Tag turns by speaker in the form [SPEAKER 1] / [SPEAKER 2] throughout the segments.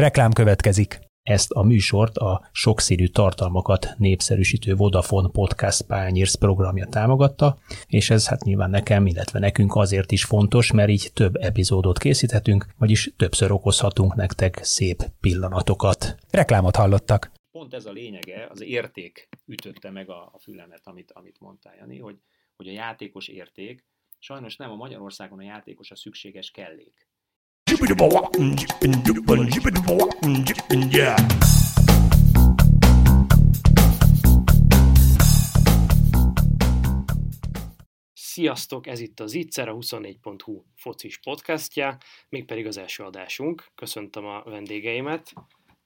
[SPEAKER 1] Reklám következik. Ezt a műsort a sokszínű tartalmakat népszerűsítő Vodafone Podcast Pányérsz programja támogatta, és ez hát nyilván nekem, illetve nekünk azért is fontos, mert így több epizódot készíthetünk, vagyis többször okozhatunk nektek szép pillanatokat. Reklámot hallottak.
[SPEAKER 2] Pont ez a lényege, az érték ütötte meg a, a fülemet, amit, amit mondtál, Jani, hogy, hogy a játékos érték, sajnos nem a Magyarországon a játékos a szükséges kellék Sziasztok, ez itt az Itzer, a 24.hu focis podcastja, mégpedig az első adásunk. Köszöntöm a vendégeimet.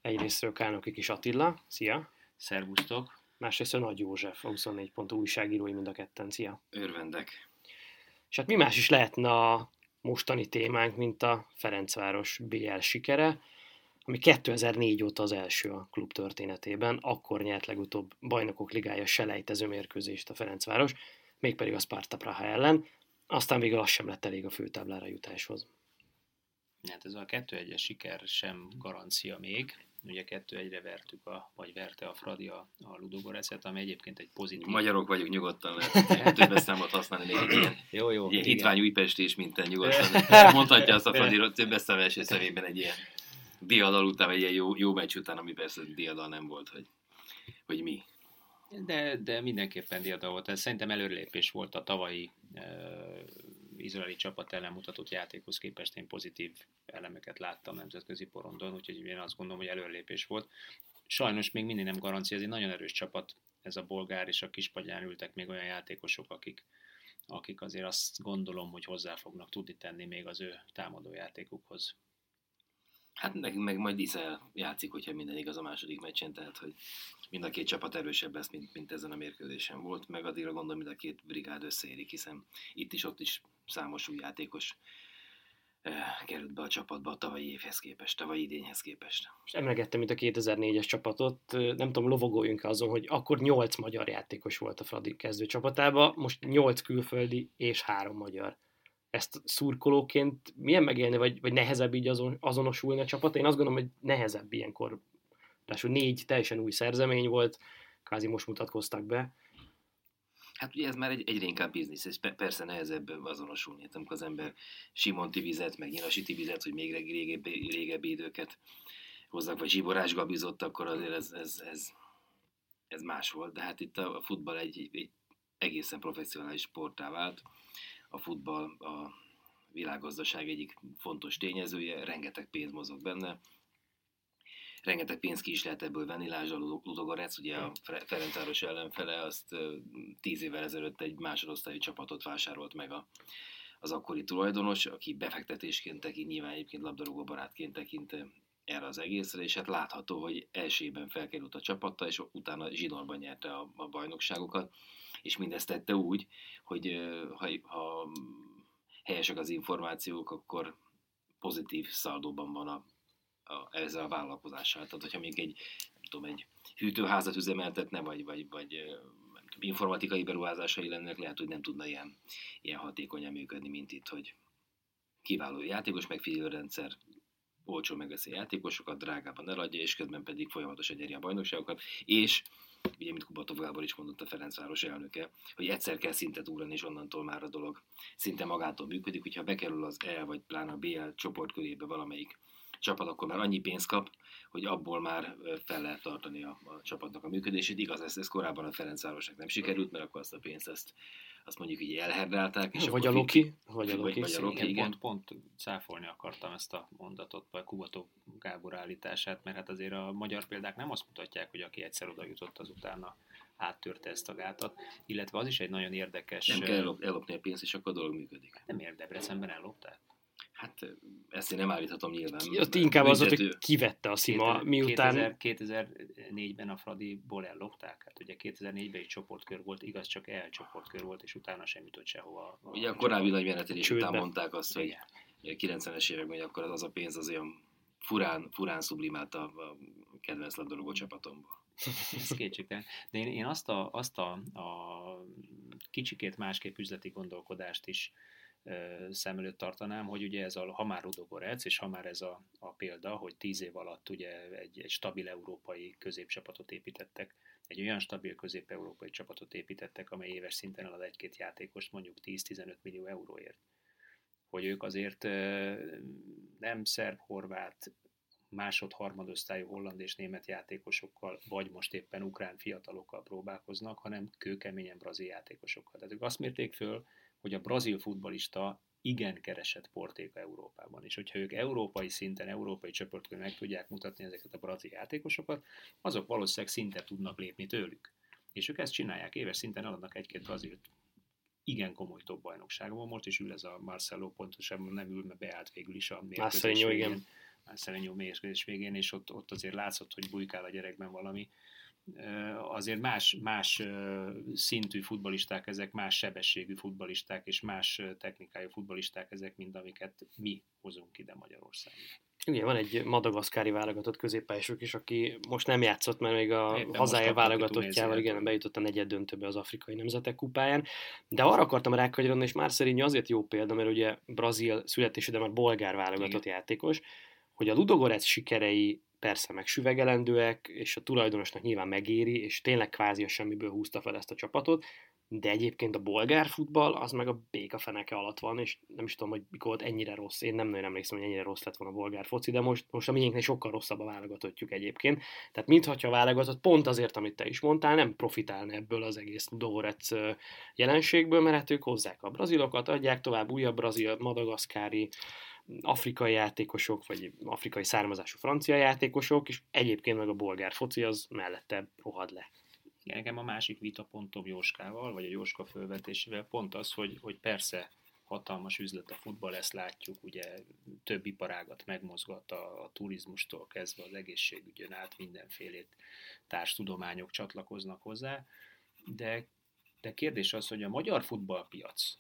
[SPEAKER 2] Egyrésztről Kálnoki Kis Attila, szia!
[SPEAKER 3] Szervusztok!
[SPEAKER 2] Másrészt Nagy József, a 24.hu újságírói mind a ketten, szia!
[SPEAKER 3] Örvendek!
[SPEAKER 2] És hát mi más is lehetne a mostani témánk, mint a Ferencváros BL sikere, ami 2004 óta az első a klub történetében, akkor nyert legutóbb bajnokok ligája selejtező mérkőzést a Ferencváros, mégpedig a Sparta Praha ellen, aztán végül az sem lett elég a főtáblára jutáshoz.
[SPEAKER 3] Hát ez a 2-1-es siker sem garancia még, ugye kettő egyre vertük, a, vagy verte a Fradi a, a Ludogorecet, ami egyébként egy pozitív...
[SPEAKER 4] Magyarok vagyunk, nyugodtan lehet több számot használni, még egy ilyen,
[SPEAKER 3] jó, jó,
[SPEAKER 4] ilyen hitványú Újpest is, mint nyugodtan. Mondhatja azt a Fradi több eszem első szemében egy ilyen diadal után, egy ilyen jó, jó meccs után, ami persze diadal nem volt, hogy, hogy mi.
[SPEAKER 3] De, de mindenképpen diadal volt. Ez szerintem előrelépés volt a tavalyi izraeli csapat ellen mutatott játékhoz képest én pozitív elemeket láttam nemzetközi porondon, úgyhogy én azt gondolom, hogy előrelépés volt. Sajnos még mindig nem garancia, ez egy nagyon erős csapat, ez a bolgár és a kispagyán ültek még olyan játékosok, akik, akik azért azt gondolom, hogy hozzá fognak tudni tenni még az ő támadójátékukhoz.
[SPEAKER 4] Hát nekünk meg majd Iszel játszik, hogyha minden igaz a második meccsen, tehát hogy mind a két csapat erősebb lesz, mint, mint ezen a mérkőzésen volt, meg addigra gondolom, mind a két brigád összeérik, hiszen itt is, ott is számos új játékos került be a csapatba a tavalyi évhez képest, tavalyi idényhez képest.
[SPEAKER 2] És emlegettem itt a 2004-es csapatot, nem tudom, lovagoljunk azon, hogy akkor 8 magyar játékos volt a Fradi kezdő csapatában, most 8 külföldi és 3 magyar. Ezt szurkolóként milyen megélni, vagy, vagy nehezebb így azon, azonosulni a csapat? Én azt gondolom, hogy nehezebb ilyenkor. Ráadásul négy teljesen új szerzemény volt, kvázi most mutatkoztak be
[SPEAKER 4] Hát ugye ez már egy, egyre inkább biznisz, és persze nehezebb azonosulni, hát amikor az ember Simonti vizet, meg Nyilasiti vizet, hogy még régebbi, régebbi időket hozzak, vagy Zsiborás Gabizott, akkor azért ez, ez, ez, ez más volt. De hát itt a futball egy, egy egészen professzionális sportá vált. A futball a világgazdaság egyik fontos tényezője, rengeteg pénz mozog benne, rengeteg pénzt ki is lehet ebből venni, lásd a Ludogorec, ugye a Ferencváros ellenfele, azt tíz évvel ezelőtt egy másodosztályú csapatot vásárolt meg a, az akkori tulajdonos, aki befektetésként tekint, nyilván egyébként labdarúgó barátként tekint erre az egészre, és hát látható, hogy elsőben felkerült a csapatta, és utána zsinórban nyerte a, a bajnokságokat, és mindezt tette úgy, hogy ha, ha helyesek az információk, akkor pozitív szaldóban van a a, ezzel a vállalkozással. Tehát, hogyha még egy, tudom, egy hűtőházat üzemeltetne, vagy, vagy, vagy nem tudom, informatikai beruházásai lennek, lehet, hogy nem tudna ilyen, ilyen hatékonyan működni, mint itt, hogy kiváló játékos megfigyelő rendszer, olcsó megveszi játékosokat, drágában eladja, és közben pedig folyamatosan nyeri a bajnokságokat, és ugye, mint Kubatov Gábor is mondott a Ferencváros elnöke, hogy egyszer kell szintet ugrani, és onnantól már a dolog szinte magától működik, hogyha bekerül az E, vagy pláne a BL csoportkörébe valamelyik csapat akkor már annyi pénzt kap, hogy abból már fel lehet tartani a, a csapatnak a működését. Igaz, ez, ez korábban a Ferencvárosnak nem sikerült, mert akkor azt a pénzt ezt azt mondjuk így elherdálták.
[SPEAKER 2] És vagy, a Loki, vagy a Loki.
[SPEAKER 3] Vagy, vagy a Loki, igen. Pont, pont cáfolni akartam ezt a mondatot, vagy Kubató Gábor állítását, mert hát azért a magyar példák nem azt mutatják, hogy aki egyszer oda jutott, az utána áttörte ezt a gátat, illetve az is egy nagyon érdekes...
[SPEAKER 4] Nem kell ellopni a pénzt, és akkor a dolog működik.
[SPEAKER 3] Nem ér, Debrecenben ellopták?
[SPEAKER 4] Hát ezt én nem állíthatom nyilván.
[SPEAKER 2] Ott inkább az, hogy kivette a szima, miután...
[SPEAKER 3] 2004-ben a Fradi-ból ellopták. Hát ugye 2004-ben egy csoportkör volt, igaz, csak el csoportkör volt, és utána sem jutott sehova.
[SPEAKER 4] A ugye a korábbi nagy menetélés után mondták azt, hogy a 90-es években, hogy akkor az a pénz az olyan furán, furán sublimált a, kedvenc labdarúgó csapatomból.
[SPEAKER 3] Ez kétségtelen. De én, én azt, a, azt a, a kicsikét másképp üzleti gondolkodást is szem előtt tartanám, hogy ugye ez a, ha már Rudogorec, és ha már ez a, a példa, hogy tíz év alatt ugye egy, egy stabil európai középcsapatot építettek, egy olyan stabil közép-európai csapatot építettek, amely éves szinten ad egy-két játékost mondjuk 10-15 millió euróért. Hogy ők azért nem szerb-horvát, másod-harmadosztályú holland és német játékosokkal, vagy most éppen ukrán fiatalokkal próbálkoznak, hanem kőkeményen brazil játékosokkal. Tehát ők azt mérték föl, hogy a brazil futbalista igen keresett portéka Európában. És hogyha ők európai szinten, európai csoportban meg tudják mutatni ezeket a brazil játékosokat, azok valószínűleg szinte tudnak lépni tőlük. És ők ezt csinálják, éves szinten adnak egy-két brazilt igen komoly top bajnokságban. Most is ül ez a Marcelo, pontosabban nem ül, mert beállt végül is a
[SPEAKER 2] mérkőzés végén. igen.
[SPEAKER 3] Marcelinho mérkőzés végén, és ott, ott azért látszott, hogy bujkál a gyerekben valami azért más, más szintű futbalisták ezek, más sebességű futbalisták és más technikájú futbalisták ezek, mint amiket mi hozunk ide Magyarországon.
[SPEAKER 2] Igen, van egy madagaszkári válogatott középpályások is, aki most nem játszott, mert még a Éppen hazája válogatottjával igen, bejutott a negyed döntőbe az afrikai nemzetek kupáján. De arra akartam rákanyarodni, és már szerint azért jó példa, mert ugye Brazil születésű, de már bolgár válogatott igen. játékos, hogy a Ludogorec sikerei persze meg süvegelendőek, és a tulajdonosnak nyilván megéri, és tényleg kvázi a semmiből húzta fel ezt a csapatot, de egyébként a bolgár futball az meg a béka feneke alatt van, és nem is tudom, hogy mikor volt ennyire rossz, én nem nagyon emlékszem, hogy ennyire rossz lett volna a bolgár foci, de most, most a miénknél sokkal rosszabb a válogatottjuk egyébként. Tehát mintha a válogatott pont azért, amit te is mondtál, nem profitálna ebből az egész Dórec jelenségből, mert hát ők hozzák a brazilokat, adják tovább újabb brazil, madagaszkári, afrikai játékosok, vagy afrikai származású francia játékosok, és egyébként meg a bolgár foci az mellette rohad le.
[SPEAKER 3] Igen, nekem a másik vitapontom Jóskával, vagy a Jóska fölvetésével pont az, hogy, hogy persze hatalmas üzlet a futball, ezt látjuk, ugye több iparágat megmozgat a, a turizmustól kezdve az egészségügyön át mindenfélét társtudományok csatlakoznak hozzá, de, de kérdés az, hogy a magyar futballpiac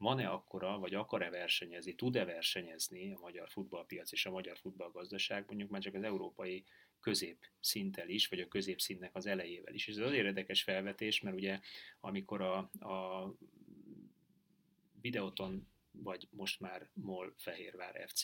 [SPEAKER 3] van-e akkora, vagy akar-e versenyezni, tud-e versenyezni a magyar futballpiac és a magyar futballgazdaság, mondjuk már csak az európai középszinttel is, vagy a középszintnek az elejével is. És ez azért érdekes felvetés, mert ugye amikor a, a videóton vagy most már MOL Fehérvár FC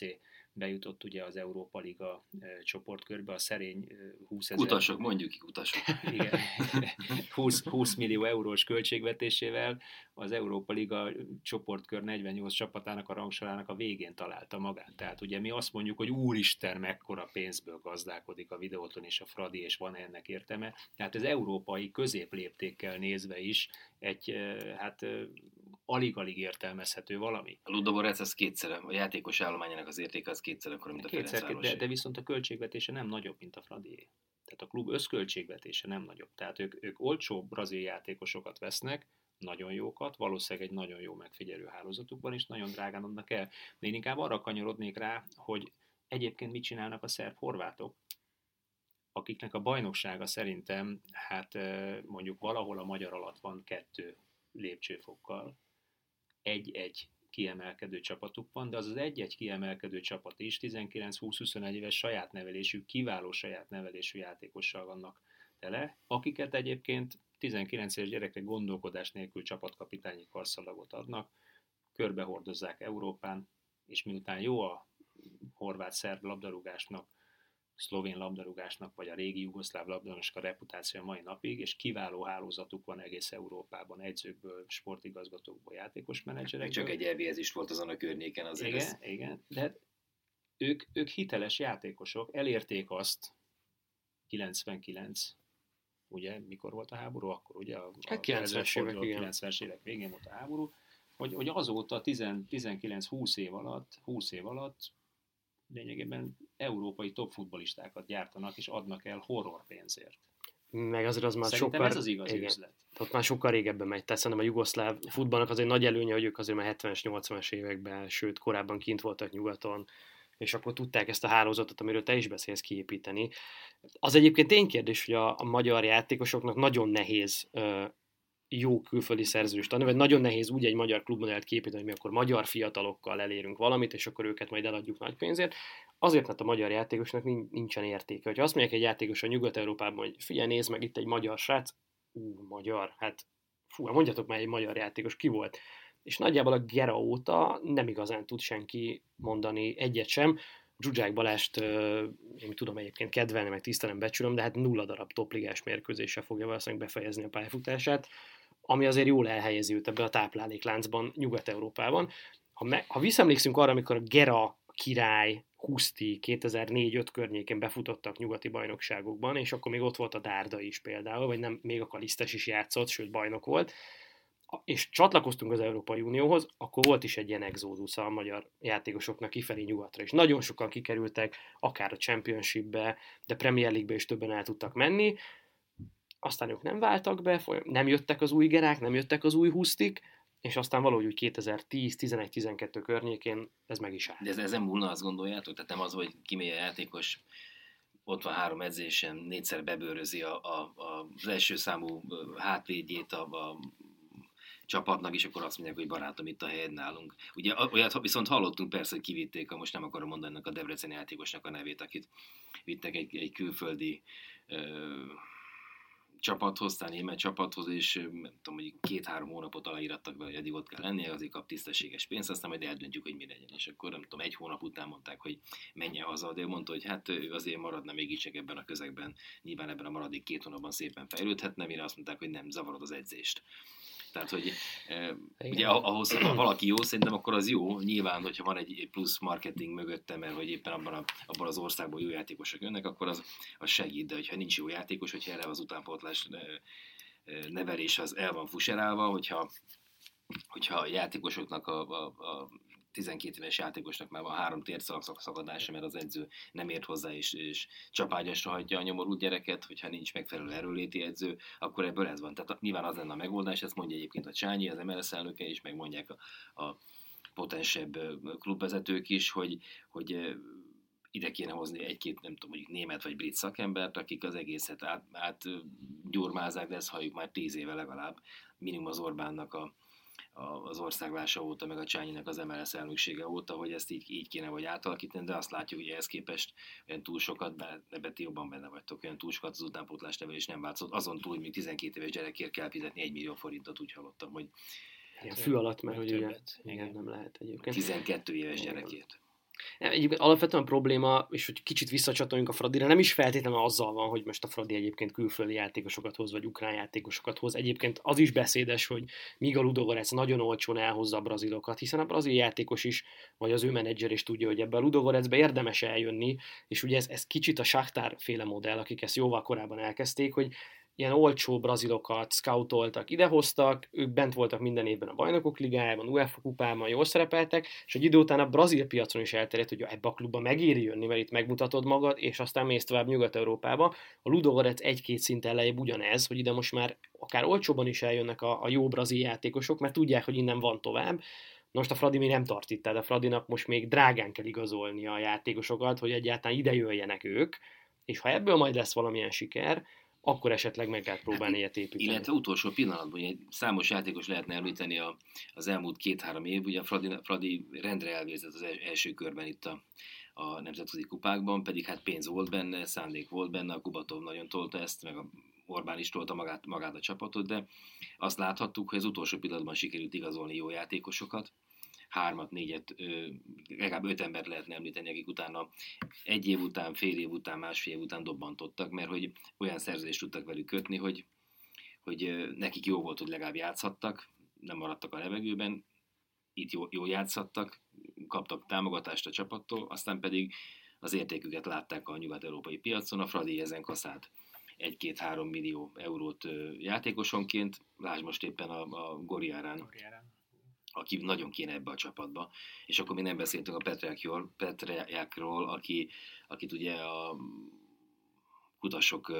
[SPEAKER 3] bejutott ugye az Európa Liga csoportkörbe, a szerény 20
[SPEAKER 4] ezer... Utasok, mondjuk ki utasok.
[SPEAKER 3] Igen, 20, 20 millió eurós költségvetésével az Európa Liga csoportkör 48 csapatának a rangsorának a végén találta magát. Tehát ugye mi azt mondjuk, hogy úristen, mekkora pénzből gazdálkodik a videóton és a Fradi, és van ennek értelme. Tehát ez európai középléptékkel nézve is egy hát alig-alig értelmezhető valami.
[SPEAKER 4] A Ludogorec az kétszer, a játékos állományának az értéke az kétszer akkor, mint a kétszer,
[SPEAKER 3] de, de viszont a költségvetése nem nagyobb, mint a Fradié. Tehát a klub összköltségvetése nem nagyobb. Tehát ők, ők olcsó brazil játékosokat vesznek, nagyon jókat, valószínűleg egy nagyon jó megfigyelő hálózatukban is nagyon drágán adnak el. De én inkább arra kanyarodnék rá, hogy egyébként mit csinálnak a szerb horvátok, akiknek a bajnoksága szerintem, hát mondjuk valahol a magyar alatt van kettő lépcsőfokkal, egy-egy kiemelkedő csapatuk van, de az az egy-egy kiemelkedő csapat is 19-20-21 éves saját nevelésű, kiváló saját nevelésű játékossal vannak tele, akiket egyébként 19 éves gyerekek gondolkodás nélkül csapatkapitányi karszalagot adnak, körbehordozzák Európán, és miután jó a horvát-szerb labdarúgásnak, szlovén labdarúgásnak, vagy a régi jugoszláv labdarúgásnak a reputáció mai napig, és kiváló hálózatuk van egész Európában, egyzőkből, sportigazgatókból, játékos menedzserekből.
[SPEAKER 4] Csak egy elvéhez is volt azon a környéken azért.
[SPEAKER 3] Igen, ez... igen, de ők, ők hiteles játékosok, elérték azt 99 ugye, mikor volt a háború, akkor ugye a, a 90-es évek, 90 évek végén volt a háború, hogy, hogy azóta 19-20 év alatt, 20 év alatt lényegében európai top futbolistákat gyártanak és adnak el horror pénzért.
[SPEAKER 2] Meg azért az már
[SPEAKER 3] Szerintem
[SPEAKER 2] sokkal...
[SPEAKER 3] ez az igazi igen, üzlet.
[SPEAKER 2] Ott már sokkal régebben megy. Tehát szerintem a jugoszláv futballnak az egy nagy előnye, hogy ők azért már 70-es, 80-as években, sőt korábban kint voltak nyugaton, és akkor tudták ezt a hálózatot, amiről te is beszélsz kiépíteni. Az egyébként ténykérdés, hogy a, a magyar játékosoknak nagyon nehéz jó külföldi szerződést adni, vagy nagyon nehéz úgy egy magyar klubmodellt képíteni, hogy mi akkor magyar fiatalokkal elérünk valamit, és akkor őket majd eladjuk nagy pénzért. Azért, mert a magyar játékosnak nincsen értéke. Ha azt mondják egy játékos a Nyugat-Európában, hogy figyelj, nézd meg itt egy magyar srác, ú, magyar, hát fú, hát mondjatok már egy magyar játékos, ki volt? és nagyjából a Gera óta nem igazán tud senki mondani egyet sem. Zsuzsák Balást én tudom egyébként kedvelni, meg tisztelem, becsülöm, de hát nulla darab topligás mérkőzéssel fogja valószínűleg befejezni a pályafutását, ami azért jól elhelyezi őt ebbe a táplálékláncban Nyugat-Európában. Ha, me, ha visszaemlékszünk arra, amikor a Gera király, Huszti 2004-5 környékén befutottak nyugati bajnokságokban, és akkor még ott volt a Dárda is például, vagy nem, még a Kalisztes is játszott, sőt bajnok volt, és csatlakoztunk az Európai Unióhoz, akkor volt is egy ilyen exodus a magyar játékosoknak kifelé nyugatra, és nagyon sokan kikerültek, akár a Championshipbe, de Premier League-be is többen el tudtak menni, aztán ők nem váltak be, nem jöttek az új gerák, nem jöttek az új husztik, és aztán valahogy úgy 2010, 11, 12 környékén ez meg is állt.
[SPEAKER 4] De ez ezen múlna, azt gondoljátok? Tehát nem az, hogy kimegy a játékos, ott van három edzésen, négyszer bebőrözi a, a, a, az első számú hátvédjét a, a csapatnak, és akkor azt mondják, hogy barátom, itt a helyed nálunk. Ugye olyat viszont hallottunk persze, hogy kivitték, a, most nem akarom mondani ennek a Debreceni játékosnak a nevét, akit vittek egy, egy külföldi ö, csapathoz, aztán német csapathoz, és nem tudom, hogy két-három hónapot aláírattak be, hogy eddig ott kell lennie, azért kap tisztességes pénzt, aztán majd eldöntjük, hogy mi legyen. És akkor nem tudom, egy hónap után mondták, hogy menjen haza, de ő mondta, hogy hát ő azért maradna csak ebben a közegben, nyilván ebben a maradék két hónapban szépen fejlődhetne, mire azt mondták, hogy nem zavarod az edzést. Tehát, hogy e, ugye ahhoz, ha valaki jó, szerintem akkor az jó. Nyilván, hogyha van egy plusz marketing mögötte, mert hogy éppen abban, a, abban az országban jó játékosok jönnek, akkor az, az segít. De hogyha nincs jó játékos, hogyha erre az utánpótlás nevelés az el van fuserálva, hogyha hogyha a játékosoknak a, a, a 12 éves játékosnak már van három térszakadása, mert az edző nem ért hozzá, és, és csapágyasra hagyja a nyomorú gyereket, hogyha nincs megfelelő erőléti edző, akkor ebből ez van. Tehát nyilván az lenne a megoldás, ezt mondja egyébként a Csányi, az MLS elnöke is, meg mondják a, a potensebb klubvezetők is, hogy, hogy ide kéne hozni egy-két, nem tudom, mondjuk német vagy brit szakembert, akik az egészet át, át gyurmázák, de ezt halljuk már tíz éve legalább, minimum az Orbánnak a, az országvása óta, meg a Csányinak az MLS elnöksége óta, hogy ezt így, így kéne vagy átalakítani, de azt látjuk, hogy ehhez képest olyan túl sokat, ebben ti jobban benne vagytok, olyan túl sokat az utánpótlás nevelés nem változott, azon túl, hogy még 12 éves gyerekért kell fizetni 1 millió forintot, úgy hallottam, hogy
[SPEAKER 2] Ilyen fű alatt, mert hogy ugye, igen, nem lehet egyébként.
[SPEAKER 4] 12 éves gyerekért.
[SPEAKER 2] Egyébként alapvetően a probléma, és hogy kicsit visszacsatoljunk a Fradira, nem is feltétlenül azzal van, hogy most a Fradi egyébként külföldi játékosokat hoz, vagy ukrán játékosokat hoz. Egyébként az is beszédes, hogy míg a Ludogorec nagyon olcsón elhozza a brazilokat, hiszen a brazil játékos is, vagy az ő menedzser is tudja, hogy ebbe a Ludogorecbe érdemes eljönni, és ugye ez, ez kicsit a Shakhtar féle modell, akik ezt jóval korábban elkezdték, hogy ilyen olcsó brazilokat scoutoltak, idehoztak, ők bent voltak minden évben a bajnokok ligájában, UEFA kupában, jól szerepeltek, és egy idő után a brazil piacon is elterjedt, hogy ebbe a klubba megéri jönni, mert itt megmutatod magad, és aztán mész tovább Nyugat-Európába. A Ludogorec egy-két szint elejébb ugyanez, hogy ide most már akár olcsóban is eljönnek a, a jó brazil játékosok, mert tudják, hogy innen van tovább, most a Fradi még nem tart itt, tehát a Fradinak most még drágán kell igazolni a játékosokat, hogy egyáltalán ide jöjjenek ők, és ha ebből majd lesz valamilyen siker, akkor esetleg meg lehet próbálni hát, ilyet építeni.
[SPEAKER 4] Illetve utolsó pillanatban, egy számos játékos lehetne említeni a, az elmúlt két-három év, ugye a Fradi, Fradi rendre elvérzett az első körben itt a, a nemzetközi kupákban, pedig hát pénz volt benne, szándék volt benne, a Kubatov nagyon tolta ezt, meg a Orbán is tolta magát, magát a csapatot, de azt láthattuk, hogy az utolsó pillanatban sikerült igazolni jó játékosokat, hármat, négyet, legalább öt embert lehetne említeni, akik utána egy év után, fél év után, másfél év után dobbantottak, mert hogy olyan szerződést tudtak velük kötni, hogy, hogy nekik jó volt, hogy legalább játszhattak, nem maradtak a levegőben, itt jó, jó játszhattak, kaptak támogatást a csapattól, aztán pedig az értéküket látták a nyugat-európai piacon, a Fradi ezen kaszált egy-két-három millió eurót játékosonként, lásd most éppen a, a Goriárán aki nagyon kéne ebbe a csapatba. És akkor még nem beszéltünk a Petriákról, aki, akit ugye a kutasok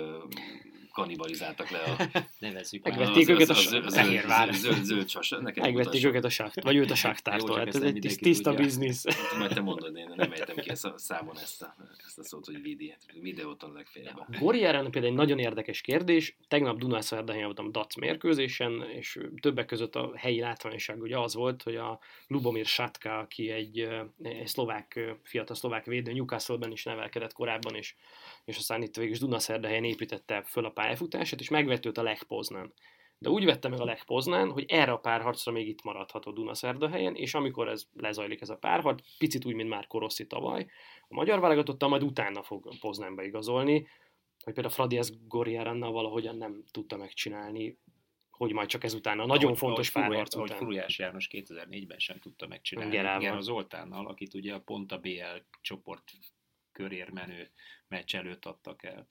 [SPEAKER 4] kanibalizáltak le a...
[SPEAKER 2] Nevezzük Megvették őket a Fehérvár. Zöld, zöld sas. Megvették őket a sákt, vagy őt a sáktártól. Hát ez egy tiszta biznisz.
[SPEAKER 4] Majd te mondod, én nem értem ki ezt a számon ezt a, ezt a szót, hogy vidi. Videóton legfeljebb.
[SPEAKER 2] Goriárának például egy nagyon érdekes kérdés. Tegnap Dunászerdahén voltam DAC mérkőzésen, és többek között a helyi látványosság ugye az volt, hogy a Lubomir Satka, aki egy, egy szlovák, fiatal szlovák védő, Newcastle-ben is nevelkedett korábban, és és aztán itt végül is Dunaszerdahelyen építette föl a pályafutását, és megvetőt a Lech Poznan. de úgy vette meg a Lech Poznán, hogy erre a párharcra még itt maradhat a Dunaszerdahelyen, és amikor ez lezajlik ez a párharc, picit úgy, mint már Koroszi tavaly, a magyar válogatottal majd utána fog Poznánba igazolni, hogy például Fradi ezt Goriarannal valahogyan nem tudta megcsinálni, hogy majd csak ezután a nagyon
[SPEAKER 3] ahogy,
[SPEAKER 2] fontos párharc után.
[SPEAKER 3] Ahogy Furujás János 2004-ben sem tudta megcsinálni.
[SPEAKER 2] Gerával.
[SPEAKER 3] Gerával Zoltánnal, akit ugye pont a BL csoport körér menő meccs előtt adtak el.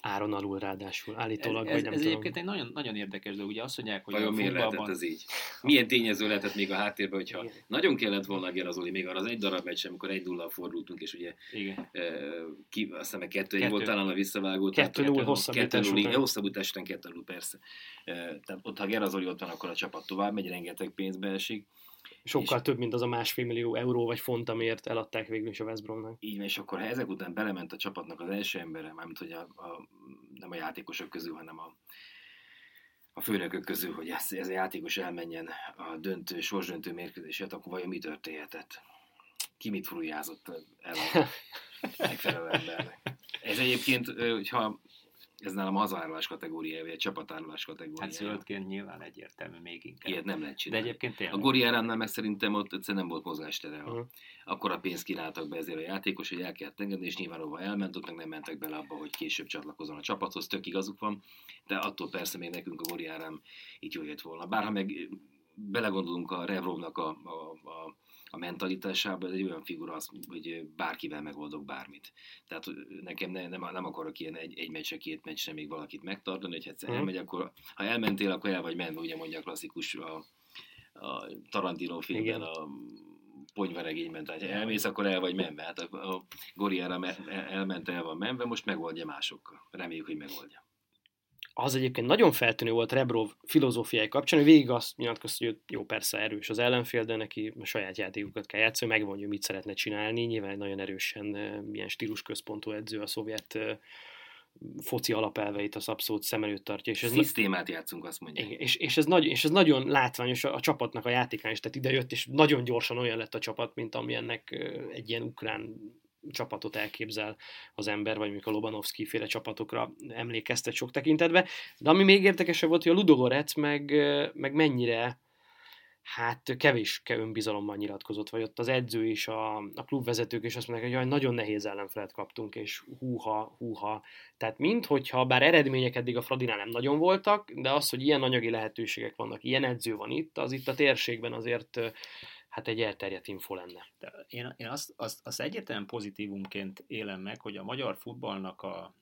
[SPEAKER 2] Áron alul ráadásul,
[SPEAKER 3] ez,
[SPEAKER 2] állítólag,
[SPEAKER 3] ez,
[SPEAKER 2] vagy nem
[SPEAKER 3] ez
[SPEAKER 2] tudom.
[SPEAKER 3] egyébként egy nagyon, nagyon érdekes, de ugye azt mondják, hogy
[SPEAKER 4] Vajon
[SPEAKER 3] a
[SPEAKER 4] miért lehetett
[SPEAKER 3] futballban...
[SPEAKER 4] ez így? Milyen tényező lehetett még a háttérben, hogyha
[SPEAKER 2] Igen.
[SPEAKER 4] nagyon kellett volna Gerazoli, még arra az egy darab meccs, amikor egy 0 fordultunk, és ugye
[SPEAKER 3] Igen.
[SPEAKER 4] e, ki, azt hiszem, kettő
[SPEAKER 3] Kettő.
[SPEAKER 4] volt talán a visszavágó.
[SPEAKER 2] Kettő null hosszabbítás
[SPEAKER 4] null,
[SPEAKER 2] után.
[SPEAKER 4] igen, hosszabbítás után kettő null, persze. E, tehát ott, ha Gerazoli ott van, akkor a csapat tovább megy, rengeteg pénzbe esik.
[SPEAKER 2] Sokkal több, mint az a másfél millió euró vagy font, amiért eladták végül is a West Bromnak.
[SPEAKER 4] Így és akkor ha ezek után belement a csapatnak az első embere, mármint hogy a, a, nem a játékosok közül, hanem a, a főnökök közül, hogy ez, ez a játékos elmenjen a döntő, sorsdöntő mérkőzéset, akkor vajon mi történhetett? Ki mit furuljázott el a megfelelő embernek? Ez egyébként, hogyha ez nálam hazárlás kategóriája, vagy egy csapatárlás
[SPEAKER 3] Hát
[SPEAKER 4] kategóriája.
[SPEAKER 3] zöldként nyilván egyértelmű még inkább.
[SPEAKER 4] Ilyet nem lehet
[SPEAKER 3] de
[SPEAKER 4] csinálni.
[SPEAKER 3] egyébként
[SPEAKER 4] A
[SPEAKER 3] tényleg.
[SPEAKER 4] Goriáránál meg szerintem ott egyszerűen nem volt mozgástere.
[SPEAKER 2] Uh-huh.
[SPEAKER 4] Akkor a pénzt kínáltak be ezért a játékos, hogy el kellett engedni, és nyilván hova elment, ott meg nem mentek bele abba, hogy később csatlakozzon a csapathoz, tök igazuk van, de attól persze még nekünk a Goriárám itt jól jött volna. Bár ha meg belegondolunk a Revrovnak a, a, a, a mentalitásába, ez egy olyan figura, az, hogy bárkivel megoldok bármit. Tehát nekem ne, nem, nem akarok ilyen egy, egy meccsre, két meccsre még valakit megtartani, hogy egyszer
[SPEAKER 2] Mhm.
[SPEAKER 4] elmegy, akkor ha elmentél, akkor el vagy menve, ugye mondja a klasszikus a, a Tarantino filmben, a ponyvaregényben, tehát ha elmész, akkor el vagy menve. Hát a, a Goriára me- el- elment, el van menve, most megoldja másokkal. Reméljük, hogy megoldja.
[SPEAKER 2] Az egyébként nagyon feltűnő volt Rebrov filozófiai kapcsán, hogy végig azt nyilatkozta, hogy jó, persze erős az ellenfél, de neki a saját játékukat kell játszani, megmondja, hogy mit szeretne csinálni. Nyilván nagyon erősen milyen stílusközpontú edző a szovjet foci alapelveit az abszolút szem előtt tartja. És ez,
[SPEAKER 4] Szisztémát játszunk, azt mondja.
[SPEAKER 2] és, és, ez nagy, és ez nagyon látványos a, a csapatnak a játékán is, tehát ide jött, és nagyon gyorsan olyan lett a csapat, mint amilyennek ö, egy ilyen ukrán csapatot elképzel az ember, vagy mondjuk a Lobanovszki féle csapatokra emlékeztet sok tekintetben. De ami még érdekesebb volt, hogy a Ludogorec meg, meg mennyire hát kevés önbizalommal nyilatkozott, vagy ott az edző és a, a klubvezetők is azt mondják, hogy jaj, nagyon nehéz ellenfelet kaptunk, és húha, húha. Tehát mint hogyha bár eredmények eddig a Fradinál nem nagyon voltak, de az, hogy ilyen anyagi lehetőségek vannak, ilyen edző van itt, az itt a térségben azért hát egy elterjedt info lenne.
[SPEAKER 3] De én, én azt, azt, azt egyértelműen pozitívumként élem meg, hogy a magyar futballnak a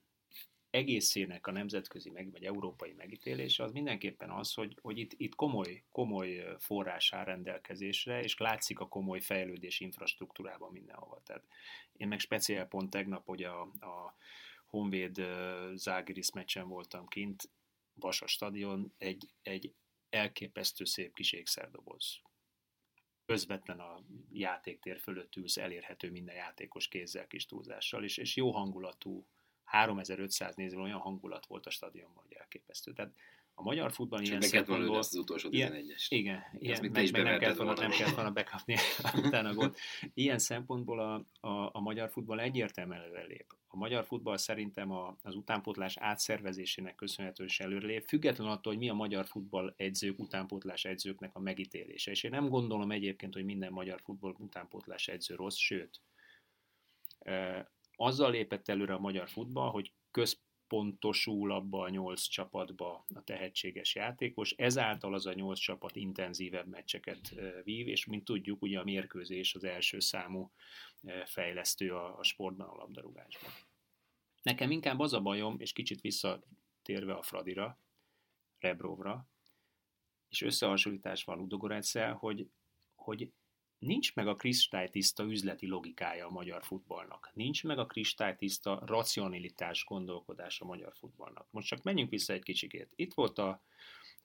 [SPEAKER 3] egészének a nemzetközi meg, vagy európai megítélése az mindenképpen az, hogy, hogy itt, itt komoly, komoly forrás áll rendelkezésre, és látszik a komoly fejlődés infrastruktúrában mindenhol. Tehát én meg speciál pont tegnap, hogy a, a Honvéd Zágiris meccsen voltam kint, Vasas stadion, egy, egy elképesztő szép kis ékszerdoboz közvetlen a játéktér fölött ülsz, elérhető minden játékos kézzel, kis túlzással, és, és jó hangulatú, 3500 néző olyan hangulat volt a stadionban, hogy elképesztő. Tehát a magyar futball ilyen szempontból...
[SPEAKER 4] az utolsó
[SPEAKER 3] Ilyen-
[SPEAKER 4] 11-es.
[SPEAKER 3] Igen, ilyen, meg, meg nem, kellett volna, nem kellett volna bekapni utána gólt. Ilyen szempontból a, a, a magyar futball egyértelműen előrelép. A magyar futball szerintem a, az utánpótlás átszervezésének köszönhetően is előrelép, függetlenül attól, hogy mi a magyar futball edzők, utánpótlás edzőknek a megítélése. És én nem gondolom egyébként, hogy minden magyar futball utánpótlás edző rossz, sőt, azzal lépett előre a magyar futball, hogy központosul abba a nyolc csapatba a tehetséges játékos, ezáltal az a nyolc csapat intenzívebb meccseket vív, és mint tudjuk, ugye a mérkőzés az első számú fejlesztő a, a sportban, a labdarúgásban. Nekem inkább az a bajom, és kicsit visszatérve a Fradira, Rebrovra, és összehasonlítás van Ludogoretszel, hogy, hogy nincs meg a kristálytiszta üzleti logikája a magyar futballnak. Nincs meg a kristálytiszta racionalitás gondolkodás a magyar futballnak. Most csak menjünk vissza egy kicsikét. Itt volt a,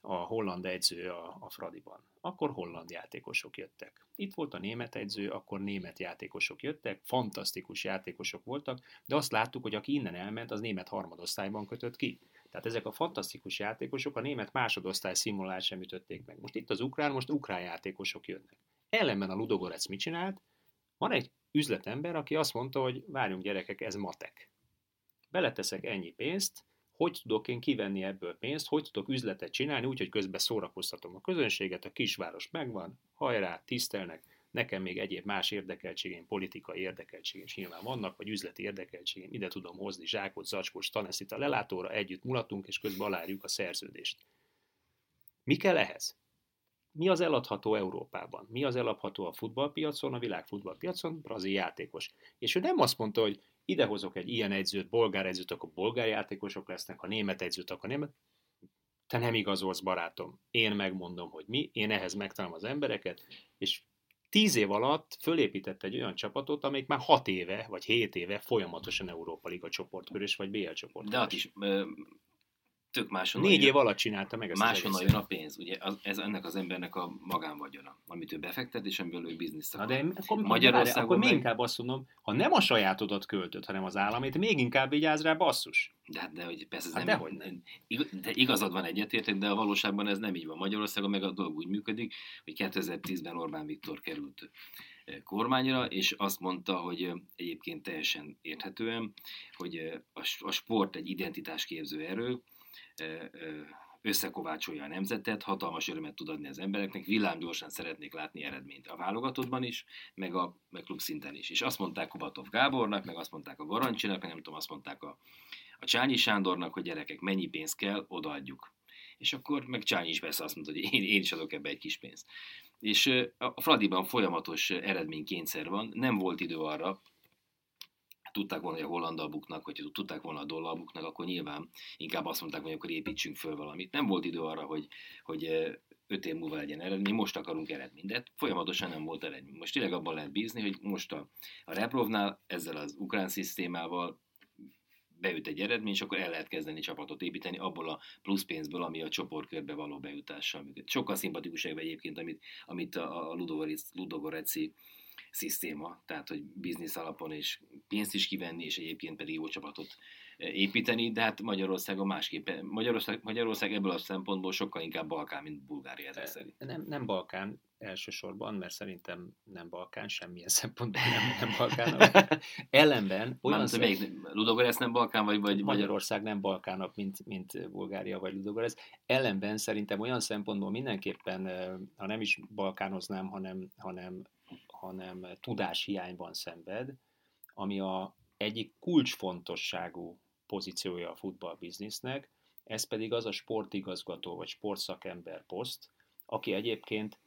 [SPEAKER 3] a holland edző a, a Fradiban. Akkor holland játékosok jöttek. Itt volt a német edző, akkor német játékosok jöttek, fantasztikus játékosok voltak, de azt láttuk, hogy aki innen elment, az német harmadosztályban kötött ki. Tehát ezek a fantasztikus játékosok a német másodosztály szimulát sem ütötték meg. Most itt az ukrán, most ukrán játékosok jönnek. Ellenben a Ludogorec mit csinált? Van egy üzletember, aki azt mondta, hogy várjunk gyerekek, ez matek. Beleteszek ennyi pénzt, hogy tudok én kivenni ebből pénzt, hogy tudok üzletet csinálni, úgy, hogy közben szórakoztatom a közönséget, a kisváros megvan, hajrá, tisztelnek, nekem még egyéb más érdekeltségém, politikai érdekeltségém is nyilván vannak, vagy üzleti érdekeltségém, ide tudom hozni zsákot, zacskos, taneszit a lelátóra, együtt mulatunk, és közben alárjuk a szerződést. Mi kell ehhez? Mi az eladható Európában? Mi az eladható a futballpiacon, a világ futballpiacon? Brazil játékos. És ő nem azt mondta, hogy idehozok egy ilyen egyzőt, bolgár egyzőt, akkor bolgár játékosok lesznek, ha német egyzőt, akkor német. Te nem igazolsz, barátom. Én megmondom, hogy mi, én ehhez megtalálom az embereket, és tíz év alatt fölépített egy olyan csapatot, amelyik már hat éve, vagy hét éve folyamatosan Európa Liga csoportkörös, vagy BL csoport.
[SPEAKER 4] De ott is tök máshonnan
[SPEAKER 3] Négy év alatt csinálta meg ezt
[SPEAKER 4] Máshonnan jön a pénz, ugye az, ez ennek az embernek a magánvagyona, amit ő befektet, és amiből ő bizniszt
[SPEAKER 3] Na
[SPEAKER 4] akar.
[SPEAKER 3] de akkor,
[SPEAKER 4] Magyarországon
[SPEAKER 3] akkor még
[SPEAKER 4] meg-
[SPEAKER 3] inkább azt mondom, ha nem a sajátodat költöd, hanem az államét, még inkább vigyázz rá, basszus.
[SPEAKER 4] De, hát- de hogy persze ez
[SPEAKER 3] Hát
[SPEAKER 4] nem,
[SPEAKER 3] dehogy
[SPEAKER 4] nem. De igazad van egyetértek, de a valóságban ez nem így van. Magyarországon meg a dolog úgy működik, hogy 2010-ben Orbán Viktor került eh, kormányra, és azt mondta, hogy eh, egyébként teljesen érthetően, hogy eh, a sport egy identitásképző erő, összekovácsolja a nemzetet, hatalmas örömet tud adni az embereknek, villámgyorsan szeretnék látni eredményt a válogatottban is, meg a meg klub szinten is. És azt mondták Kubatov Gábornak, meg azt mondták a Garancsinak, meg nem tudom, azt mondták a, a Csányi Sándornak, hogy gyerekek, mennyi pénzt kell, odaadjuk. És akkor meg Csányi is persze azt mondta, hogy én, én is adok ebbe egy kis pénzt. És a Fradiban folyamatos eredménykényszer van, nem volt idő arra, tudták volna, hogy a hollandal buknak, hogyha tudták volna a dollal buknak, akkor nyilván inkább azt mondták, hogy akkor építsünk föl valamit. Nem volt idő arra, hogy, hogy öt év múlva legyen eredmény, most akarunk eredményt, de folyamatosan nem volt eredmény. Most tényleg abban lehet bízni, hogy most a, a Reprovnál ezzel az ukrán szisztémával beüt egy eredmény, és akkor el lehet kezdeni csapatot építeni abból a plusz pénzből, ami a csoportkörbe való bejutással működik. Sokkal szimpatikusabb egyébként, amit, amit a, a Ludogorec- Ludogoreci szisztéma, tehát hogy biznisz alapon és pénzt is kivenni, és egyébként pedig jó csapatot eh, építeni, de hát Magyarországon másképp. Magyarország, Magyarország ebből a szempontból sokkal inkább Balkán, mint Bulgária ezek szerint.
[SPEAKER 3] Nem, nem Balkán elsősorban, mert szerintem nem Balkán, semmilyen szempontból nem, nem Balkán. Ellenben olyan
[SPEAKER 4] Mármint, hogy melyik, nem Balkán, vagy, vagy
[SPEAKER 3] Magyarország nem Balkánabb, mint, mint Bulgária vagy Ludogorez. Ellenben szerintem olyan szempontból mindenképpen, eh, ha nem is balkánoznám, hanem, hanem, hanem tudáshiányban szenved, ami a egyik kulcsfontosságú pozíciója a futballbiznisznek, ez pedig az a sportigazgató vagy sportszakember poszt, aki egyébként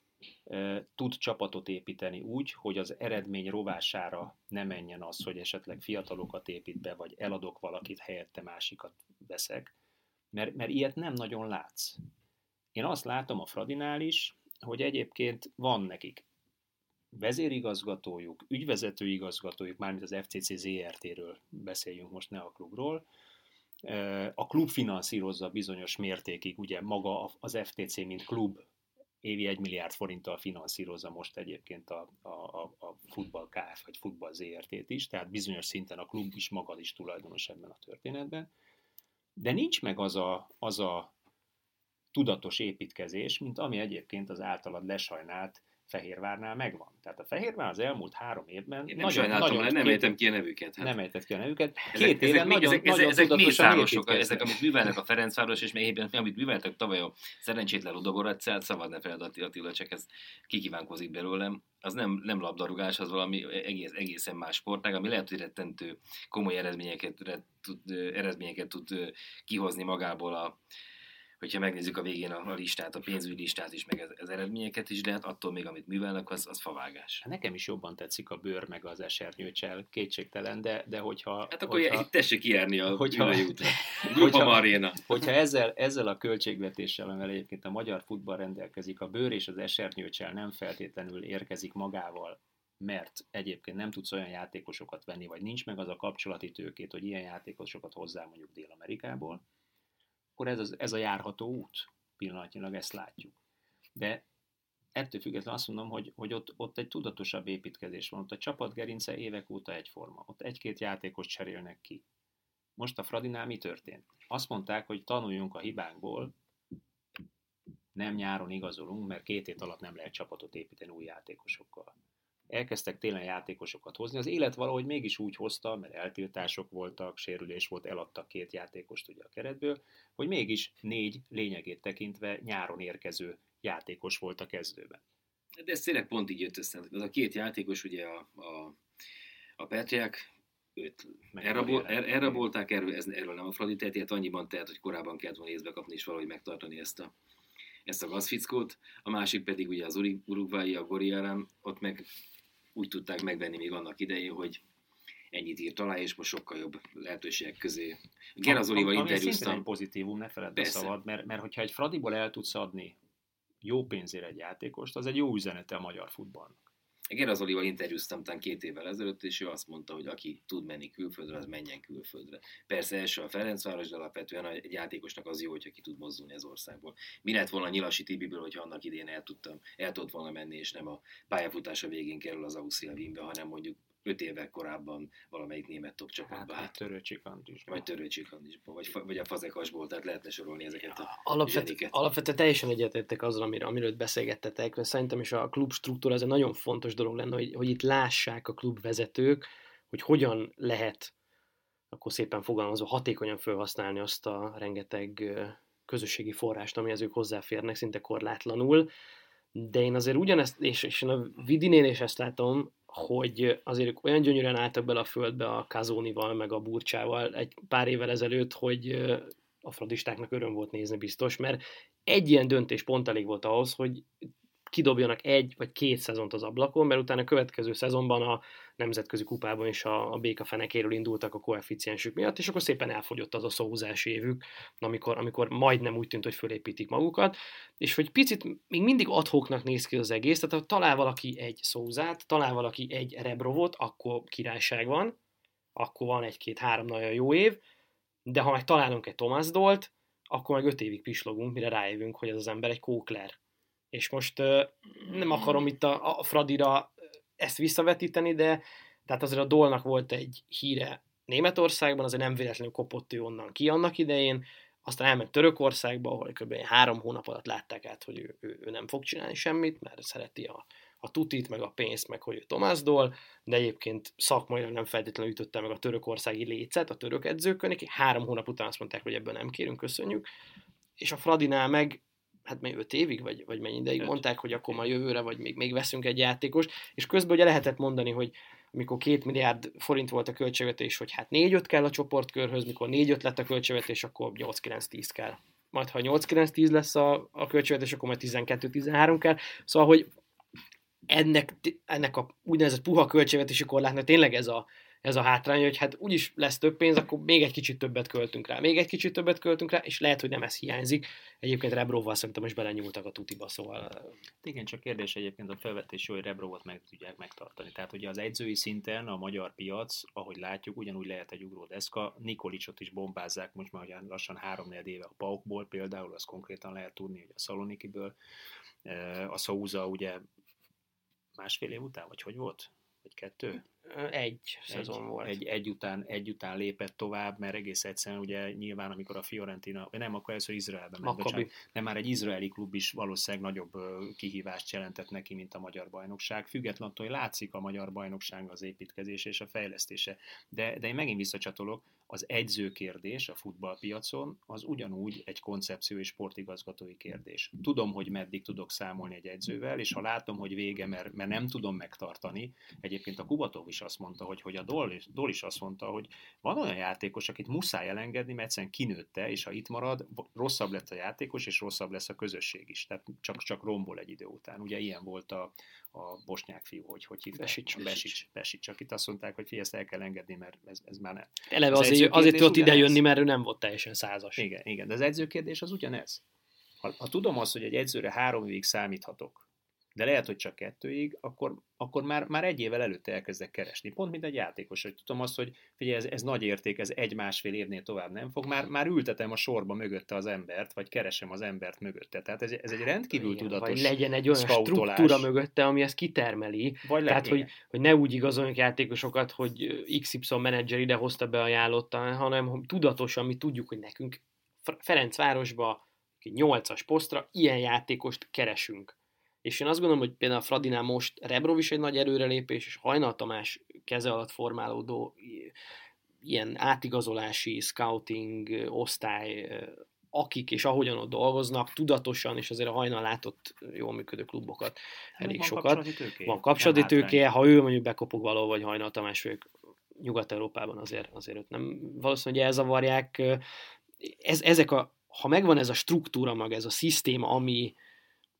[SPEAKER 3] e, tud csapatot építeni úgy, hogy az eredmény rovására ne menjen az, hogy esetleg fiatalokat épít be, vagy eladok valakit, helyette másikat veszek, mert, mert ilyet nem nagyon látsz. Én azt látom a Fradinál is, hogy egyébként van nekik vezérigazgatójuk, ügyvezető igazgatójuk, mármint az FCC ZRT-ről beszéljünk most, ne a klubról. A klub finanszírozza bizonyos mértékig, ugye maga az FTC, mint klub évi 1 milliárd forinttal finanszírozza most egyébként a, a, a futball KF, vagy futball ZRT-t is, tehát bizonyos szinten a klub is magad is tulajdonos ebben a történetben. De nincs meg az a, az a tudatos építkezés, mint ami egyébként az általad lesajnált Fehérvárnál megvan. Tehát a Fehérvár az elmúlt három évben
[SPEAKER 4] Én nem sajnáltam, nagyon, nem ejtem ki a nevüket.
[SPEAKER 3] Hát. Nem ejtett ki a nevüket.
[SPEAKER 4] Két ezek, éven ezek, nagyon, ezek, nagyon ezek, mészárosok, ezek, amit művelnek a Ferencváros, és még éppen, amit műveltek tavaly a szerencsétlen Ludogoracát, szabad ne feled Attila, csak ez kikívánkozik belőlem. Az nem, nem labdarúgás, az valami egész, egészen más sportág, ami lehet, hogy rettentő komoly eredményeket, tud, eredményeket tud kihozni magából a, hogyha megnézzük a végén a, listát, a pénzügyi listát is, meg az, az eredményeket is, de hát attól még, amit művelnek, az, az favágás.
[SPEAKER 3] Hát nekem is jobban tetszik a bőr, meg az esernyőcsel, kétségtelen, de, de hogyha...
[SPEAKER 4] Hát akkor
[SPEAKER 3] hogyha,
[SPEAKER 4] tessék kijárni a
[SPEAKER 3] hogyha,
[SPEAKER 4] hogyha,
[SPEAKER 3] Aréna. Hogyha ezzel, ezzel a költségvetéssel, amivel egyébként a magyar futball rendelkezik, a bőr és az esernyőcsel nem feltétlenül érkezik magával, mert egyébként nem tudsz olyan játékosokat venni, vagy nincs meg az a kapcsolati tőkét, hogy ilyen játékosokat hozzá mondjuk Dél-Amerikából, akkor ez, az, ez a járható út. Pillanatnyilag ezt látjuk. De ettől függetlenül azt mondom, hogy, hogy ott, ott egy tudatosabb építkezés van. Ott a csapatgerince évek óta egyforma. Ott egy-két játékos cserélnek ki. Most a Fradinál mi történt? Azt mondták, hogy tanuljunk a hibánkból, nem nyáron igazolunk, mert két hét alatt nem lehet csapatot építeni új játékosokkal. Elkezdtek tényleg játékosokat hozni. Az élet valahogy mégis úgy hozta, mert eltiltások voltak, sérülés volt, eladtak két játékost ugye a keretből, hogy mégis négy lényegét tekintve nyáron érkező játékos volt a kezdőben.
[SPEAKER 4] De ez tényleg pont így jött össze. Az a két játékos, ugye a, a, a Petriák, őt elrabol, el, elrabolták, erről, ez, erről nem a Fradi tehet, annyiban tehet, hogy korábban kellett volna észbe kapni és valahogy megtartani ezt a, ezt a gazfickót. A másik pedig ugye az Uruguayi, a Goriarán, ott meg úgy tudták megvenni még annak idején, hogy ennyit írt alá, és most sokkal jobb lehetőségek közé.
[SPEAKER 3] Gerazolival interjúztam. egy pozitívum, ne feledd a szabad, mert, mert hogyha egy Fradiból el tudsz adni jó pénzért egy játékost, az egy jó üzenete a magyar futballnak.
[SPEAKER 4] Gerazolival interjúztam talán két évvel ezelőtt, és ő azt mondta, hogy aki tud menni külföldre, az menjen külföldre. Persze első a Ferencváros, de alapvetően egy játékosnak az jó, hogyha ki tud mozdulni az országból. Mi lett volna Nyilasi Tibiből, hogyha annak idén el, tudtam, el tudott volna menni, és nem a pályafutása végén kerül az Ausztria Wienbe, hanem mondjuk öt évvel korábban valamelyik német top csapatban. Hát. Vagy törőcsikandisban, vagy, vagy a fazekasból, tehát lehetne sorolni ezeket a
[SPEAKER 2] Alapvetően alapvető teljesen egyetértek azzal, amiről, amiről beszélgettetek, mert szerintem is a klub struktúra ez egy nagyon fontos dolog lenne, hogy, hogy itt lássák a klubvezetők, hogy hogyan lehet akkor szépen fogalmazva hatékonyan felhasználni azt a rengeteg közösségi forrást, amihez ők hozzáférnek szinte korlátlanul. De én azért ugyanezt, és, és én a Vidinél is ezt látom, hogy azért ők olyan gyönyörűen álltak bele a földbe a Kazónival, meg a Burcsával egy pár évvel ezelőtt, hogy a fradistáknak öröm volt nézni biztos, mert egy ilyen döntés pont elég volt ahhoz, hogy kidobjanak egy vagy két szezont az ablakon, mert utána a következő szezonban a nemzetközi kupában is a, a béka fenekéről indultak a koeficiensük miatt, és akkor szépen elfogyott az a szózási évük, amikor, amikor majdnem úgy tűnt, hogy fölépítik magukat, és hogy picit még mindig adhoknak néz ki az egész, tehát ha talál valaki egy szózát, talál valaki egy rebrovot, akkor királyság van, akkor van egy-két-három nagyon jó év, de ha meg találunk egy Thomas Dolt, akkor meg öt évig pislogunk, mire rájövünk, hogy ez az ember egy kókler. És most nem akarom itt a, a Fradira ezt visszavetíteni, de tehát azért a Dolnak volt egy híre Németországban, azért nem véletlenül kopott ő onnan ki annak idején, aztán elment Törökországba, ahol kb. három hónap alatt látták át, hogy ő, ő, ő nem fog csinálni semmit, mert szereti a, a tutit, meg a pénzt, meg hogy ő Tomás Dol, de egyébként szakmailag nem feltétlenül ütötte meg a törökországi lécet a török edzőkön, neki három hónap után azt mondták, hogy ebből nem kérünk, köszönjük, és a Fradinál meg hát még öt évig, vagy, vagy mennyi ideig öt. mondták, hogy akkor már jövőre, vagy még, még veszünk egy játékost, és közben ugye lehetett mondani, hogy amikor két milliárd forint volt a költségvetés, hogy hát 4-5 kell a csoportkörhöz, mikor 4-5 lett a költségvetés, akkor 8-9-10 kell. Majd ha 8-9-10 lesz a, a költségvetés, akkor majd 12-13 kell. Szóval, hogy ennek, ennek a úgynevezett puha költségvetési korlátnak tényleg ez a, ez a hátrány, hogy hát úgyis lesz több pénz, akkor még egy kicsit többet költünk rá, még egy kicsit többet költünk rá, és lehet, hogy nem ez hiányzik. Egyébként Rebróval szerintem most belenyúltak a tutiba, szóval...
[SPEAKER 3] Igen, csak kérdés egyébként a felvetés hogy Rebróvat meg tudják megtartani. Tehát ugye az egyzői szinten a magyar piac, ahogy látjuk, ugyanúgy lehet egy ugródeszka. Nikolicsot is bombázzák most már ugye lassan három éve a Paukból például, az konkrétan lehet tudni, hogy a Szalonikiből. A Szóza ugye másfél év után, vagy hogy volt? Vagy kettő?
[SPEAKER 2] Egy szezon
[SPEAKER 3] egy,
[SPEAKER 2] volt.
[SPEAKER 3] Egy, egy, után, egy után lépett tovább, mert egész egyszerűen ugye nyilván, amikor a Fiorentina, nem, akkor először Izraelbe ment, bocsánat, de már egy izraeli klub is valószínűleg nagyobb kihívást jelentett neki, mint a magyar bajnokság. Függetlenül hogy látszik a magyar bajnokság az építkezése és a fejlesztése. De, de én megint visszacsatolok, az edző kérdés a futballpiacon az ugyanúgy egy koncepció és sportigazgatói kérdés. Tudom, hogy meddig tudok számolni egy edzővel, és ha látom, hogy vége, mert, mert nem tudom megtartani, egyébként a Kubatov is azt mondta, hogy, hogy a Dol is, Dol is azt mondta, hogy van olyan játékos, akit muszáj elengedni, mert egyszerűen kinőtte, és ha itt marad, rosszabb lesz a játékos, és rosszabb lesz a közösség is. Tehát csak, csak rombol egy idő után. Ugye ilyen volt a, a bosnyák fiú, hogy hogy hívták?
[SPEAKER 2] Besics.
[SPEAKER 3] Besics. Besics. Akit azt mondták, hogy ezt el kell engedni, mert ez, ez már nem.
[SPEAKER 2] Eleve az azért, azért tudott ide jönni, mert ő nem volt teljesen százas.
[SPEAKER 3] Igen, igen, de az edzőkérdés az ugyanez. Ha, ha tudom azt, hogy egy edzőre három évig számíthatok, de lehet, hogy csak kettőig, akkor, akkor már, már egy évvel előtte elkezdek keresni. Pont mint egy játékos, hogy tudom azt, hogy figyelj, ez, ez nagy érték, ez egy-másfél évnél tovább nem fog, már, már ültetem a sorba mögötte az embert, vagy keresem az embert mögötte. Tehát ez, ez egy rendkívül Igen, tudatos
[SPEAKER 2] Vagy legyen egy olyan skautolás. struktúra mögötte, ami ezt kitermeli. Vagy Tehát, hogy, hogy ne úgy igazoljuk játékosokat, hogy XY menedzser ide hozta be ajánlotta, hanem tudatosan mi tudjuk, hogy nekünk Ferencvárosba 8-as posztra ilyen játékost keresünk És én azt gondolom, hogy például a Fradinál most Rebrov is egy nagy erőrelépés, és Hajnal Tamás keze alatt formálódó ilyen átigazolási, scouting osztály, akik és ahogyan ott dolgoznak, tudatosan, és azért a hajnal látott jól működő klubokat elég
[SPEAKER 3] van
[SPEAKER 2] sokat.
[SPEAKER 3] Kapcsolati.
[SPEAKER 2] Van kapcsolati tőkéje, ha ő mondjuk bekopog valahol, vagy hajnal Tamás, ők Nyugat-Európában azért, azért őt nem valószínűleg elzavarják. Ez, ezek a, ha megvan ez a struktúra, meg ez a szisztéma, ami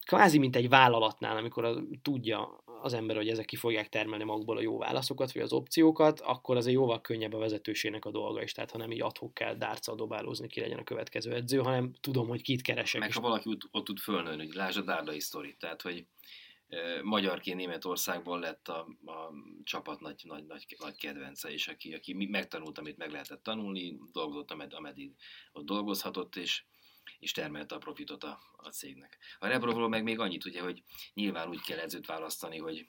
[SPEAKER 2] kvázi mint egy vállalatnál, amikor a, tudja az ember, hogy ezek ki fogják termelni magukból a jó válaszokat, vagy az opciókat, akkor azért jóval könnyebb a vezetősének a dolga is. Tehát ha nem így adhok kell dárccal dobálózni, ki legyen a következő edző, hanem tudom, hogy kit keresek.
[SPEAKER 4] Meg
[SPEAKER 2] és
[SPEAKER 4] ha valaki ott, ott tud fölnőni, hogy lásd a Dárdai sztori, tehát hogy e, magyarként Németországból lett a, a csapat nagy, nagy, nagy, nagy kedvence, és aki, aki megtanult, amit meg lehetett tanulni, dolgozott, amed, ameddig ott dolgozhatott, és, és termelte a profitot a, a cégnek. A Rebrovról meg még annyit, ugye, hogy nyilván úgy kell edzőt választani, hogy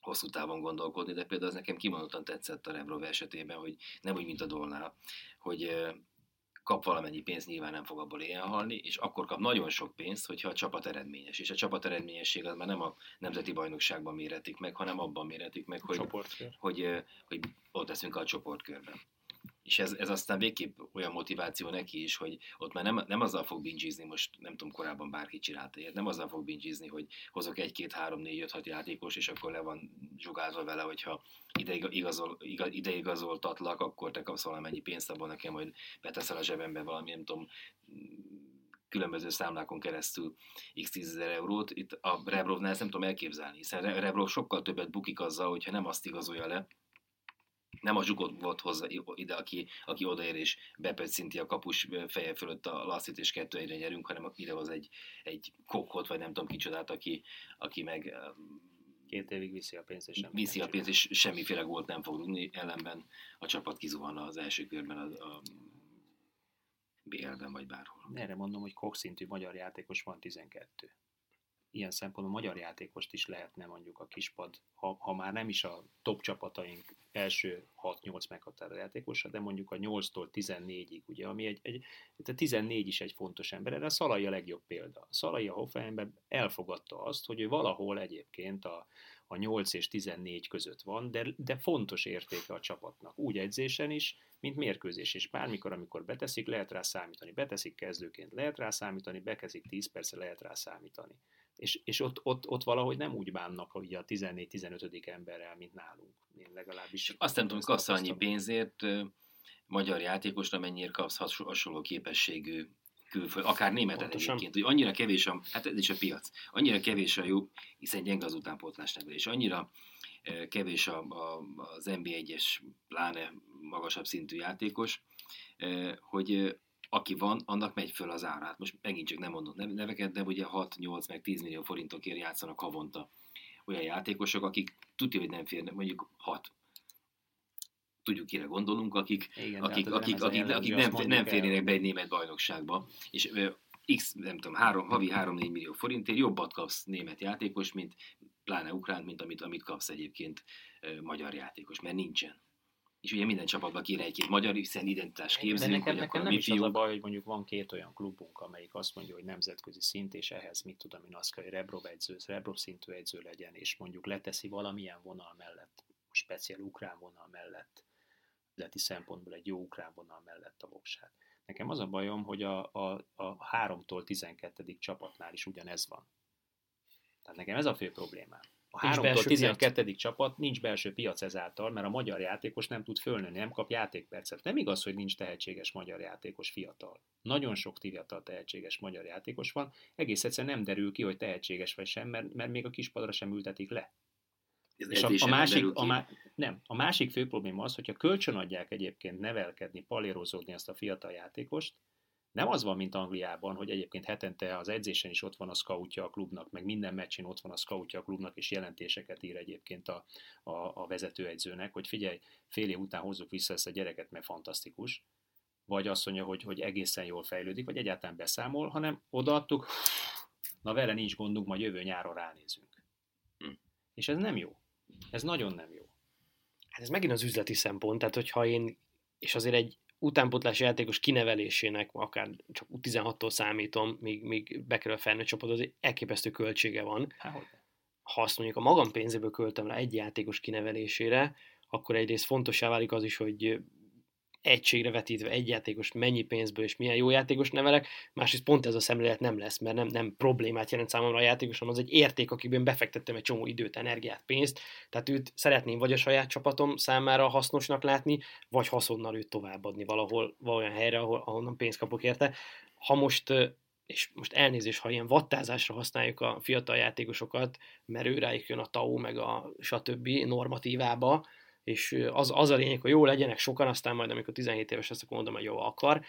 [SPEAKER 4] hosszú távon gondolkodni, de például az nekem kimondottan tetszett a Rebrov esetében, hogy nem úgy, mint a Dolnál, hogy kap valamennyi pénzt, nyilván nem fog abból éjjel halni, és akkor kap nagyon sok pénzt, hogyha a csapat eredményes. És a csapat eredményesség az már nem a nemzeti bajnokságban méretik meg, hanem abban méretik meg, hogy, hogy, ö, hogy ott leszünk a csoportkörben. És ez, ez aztán végképp olyan motiváció neki is, hogy ott már nem, nem azzal fog bingizni, most nem tudom, korábban bárki csinálta ilyet, nem azzal fog bingizni, hogy hozok egy, két, három, négy, öt, hat játékos, és akkor le van zsugázva vele, hogyha ide, igazol, iga, ide igazoltatlak, akkor te kapsz valamennyi pénzt, abban nekem majd beteszel a zsebembe valami, nem tudom, különböző számlákon keresztül x 10 eurót. Itt a Rebrovnál ezt nem tudom elképzelni, hiszen Re- Rebrov sokkal többet bukik azzal, hogyha nem azt igazolja le, nem a zsukot volt hozzá ide, aki, aki odaér és bepöccinti a kapus feje fölött a lasszit, és kettő egyre nyerünk, hanem idehoz egy, egy kokkot, vagy nem tudom kicsodát, aki, aki meg
[SPEAKER 3] Két évig viszi a pénzt, és semmi
[SPEAKER 4] viszi a pénzt, és semmiféle gólt nem fog rúgni, ellenben a csapat kizuhan az első körben a, a BL-ben vagy bárhol.
[SPEAKER 3] Erre mondom, hogy Koch szintű magyar játékos van 12. Ilyen szempontból magyar játékost is lehetne mondjuk a kispad, ha, ha már nem is a top csapataink első 6-8 meghatározó játékosa, de mondjuk a 8-tól 14-ig, ugye, ami egy, egy tehát 14 is egy fontos ember, erre a Szalai a legjobb példa. A Szalai a Hoffenheimben elfogadta azt, hogy ő valahol egyébként a, a 8 és 14 között van, de, de fontos értéke a csapatnak, úgy edzésen is, mint mérkőzés, és bármikor, amikor beteszik, lehet rá számítani. Beteszik kezdőként, lehet rá számítani, bekezik 10 persze, lehet rá számítani. És, és ott, ott, ott valahogy nem úgy bánnak ugye a 14-15. emberrel, mint nálunk. Én legalábbis.
[SPEAKER 4] Azt nem tudom, kapsz annyi pénzért magyar játékosra mennyire kapsz has- hasonló képességű külföld, akár németet
[SPEAKER 2] Pontosan.
[SPEAKER 4] egyébként, hogy annyira kevés a, hát ez is a piac, annyira kevés a jó, hiszen gyenge az utánpótlás nevelés, annyira kevés a, a, az NB1-es, pláne magasabb szintű játékos, hogy aki van, annak megy föl az ára. Hát most megint csak nem mondok nev- neveket, de ugye 6, 8, meg 10 millió forintokért játszanak havonta olyan játékosok, akik tudja, hogy nem férnek, mondjuk 6. Tudjuk, kire gondolunk, akik,
[SPEAKER 3] Igen,
[SPEAKER 4] akik,
[SPEAKER 3] hát
[SPEAKER 4] akik,
[SPEAKER 3] a
[SPEAKER 4] akik,
[SPEAKER 3] jellemző,
[SPEAKER 4] akik nem, nem
[SPEAKER 3] el.
[SPEAKER 4] férnének be egy német bajnokságba, és x, nem tudom, három, havi 3-4 millió forintért jobbat kapsz német játékos, mint pláne ukrán, mint amit, amit kapsz egyébként magyar játékos, mert nincsen. És ugye minden csapatban kéne egy-két magyar, hiszen identitás
[SPEAKER 3] De
[SPEAKER 4] képzünk,
[SPEAKER 3] nekem,
[SPEAKER 4] hogy
[SPEAKER 3] nekem nem
[SPEAKER 4] mi
[SPEAKER 3] is az a
[SPEAKER 4] fiúk,
[SPEAKER 3] baj, hogy mondjuk van két olyan klubunk, amelyik azt mondja, hogy nemzetközi szint, és ehhez mit tudom én, azt kell, hogy Rebrov edző, Rebrov szintű edző legyen, és mondjuk leteszi valamilyen vonal mellett, speciál ukrán vonal mellett, üzleti szempontból egy jó ukrán vonal mellett a voksát. Nekem az a bajom, hogy a, a, a 3-tól 12. csapatnál is ugyanez van. Tehát nekem ez a fő problémám. A
[SPEAKER 2] Nincs
[SPEAKER 3] 3-tól
[SPEAKER 2] belső
[SPEAKER 3] 12. csapat nincs belső piac ezáltal, mert a magyar játékos nem tud fölnőni, nem kap játékpercet. Nem igaz, hogy nincs tehetséges magyar játékos fiatal. Nagyon sok fiatal tehetséges magyar játékos van, egész egyszerűen nem derül ki, hogy tehetséges vagy sem, mert, mert még a kispadra sem ültetik le.
[SPEAKER 4] az
[SPEAKER 3] És a, a másik, a, má, nem, a másik fő probléma az, hogyha kölcsön adják egyébként nevelkedni, palérozódni ezt a fiatal játékost, nem az van, mint Angliában, hogy egyébként hetente az edzésen is ott van a scoutja a klubnak, meg minden meccsen ott van a scoutja a klubnak, és jelentéseket ír egyébként a, a, a vezetőedzőnek, hogy figyelj, fél év után hozzuk vissza ezt a gyereket, mert fantasztikus, vagy azt mondja, hogy, hogy egészen jól fejlődik, vagy egyáltalán beszámol, hanem odaadtuk, na vele nincs gondunk, majd jövő nyáron ránézünk.
[SPEAKER 4] Hm.
[SPEAKER 3] És ez nem jó. Ez nagyon nem jó.
[SPEAKER 2] Hát ez megint az üzleti szempont, tehát hogyha én, és azért egy utánpótlás játékos kinevelésének, akár csak 16-tól számítom, míg, míg bekerül a felnőtt csapat, az elképesztő költsége van.
[SPEAKER 3] Hát,
[SPEAKER 2] Ha azt mondjuk a magam pénzéből költöm rá egy játékos kinevelésére, akkor egyrészt fontosá válik az is, hogy egységre vetítve egy játékos mennyi pénzből és milyen jó játékos nevelek, másrészt pont ez a szemlélet nem lesz, mert nem, nem problémát jelent számomra a játékos, hanem az egy érték, akiben befektettem egy csomó időt, energiát, pénzt, tehát őt szeretném vagy a saját csapatom számára hasznosnak látni, vagy haszonnal őt továbbadni valahol, olyan helyre, ahol, ahonnan pénzt kapok érte. Ha most és most elnézést, ha ilyen vattázásra használjuk a fiatal játékosokat, mert őrájuk jön a TAO, meg a stb. normatívába, és az, az a lényeg, hogy jó legyenek sokan, aztán majd amikor 17 éves lesz, akkor mondom, hogy jó akar.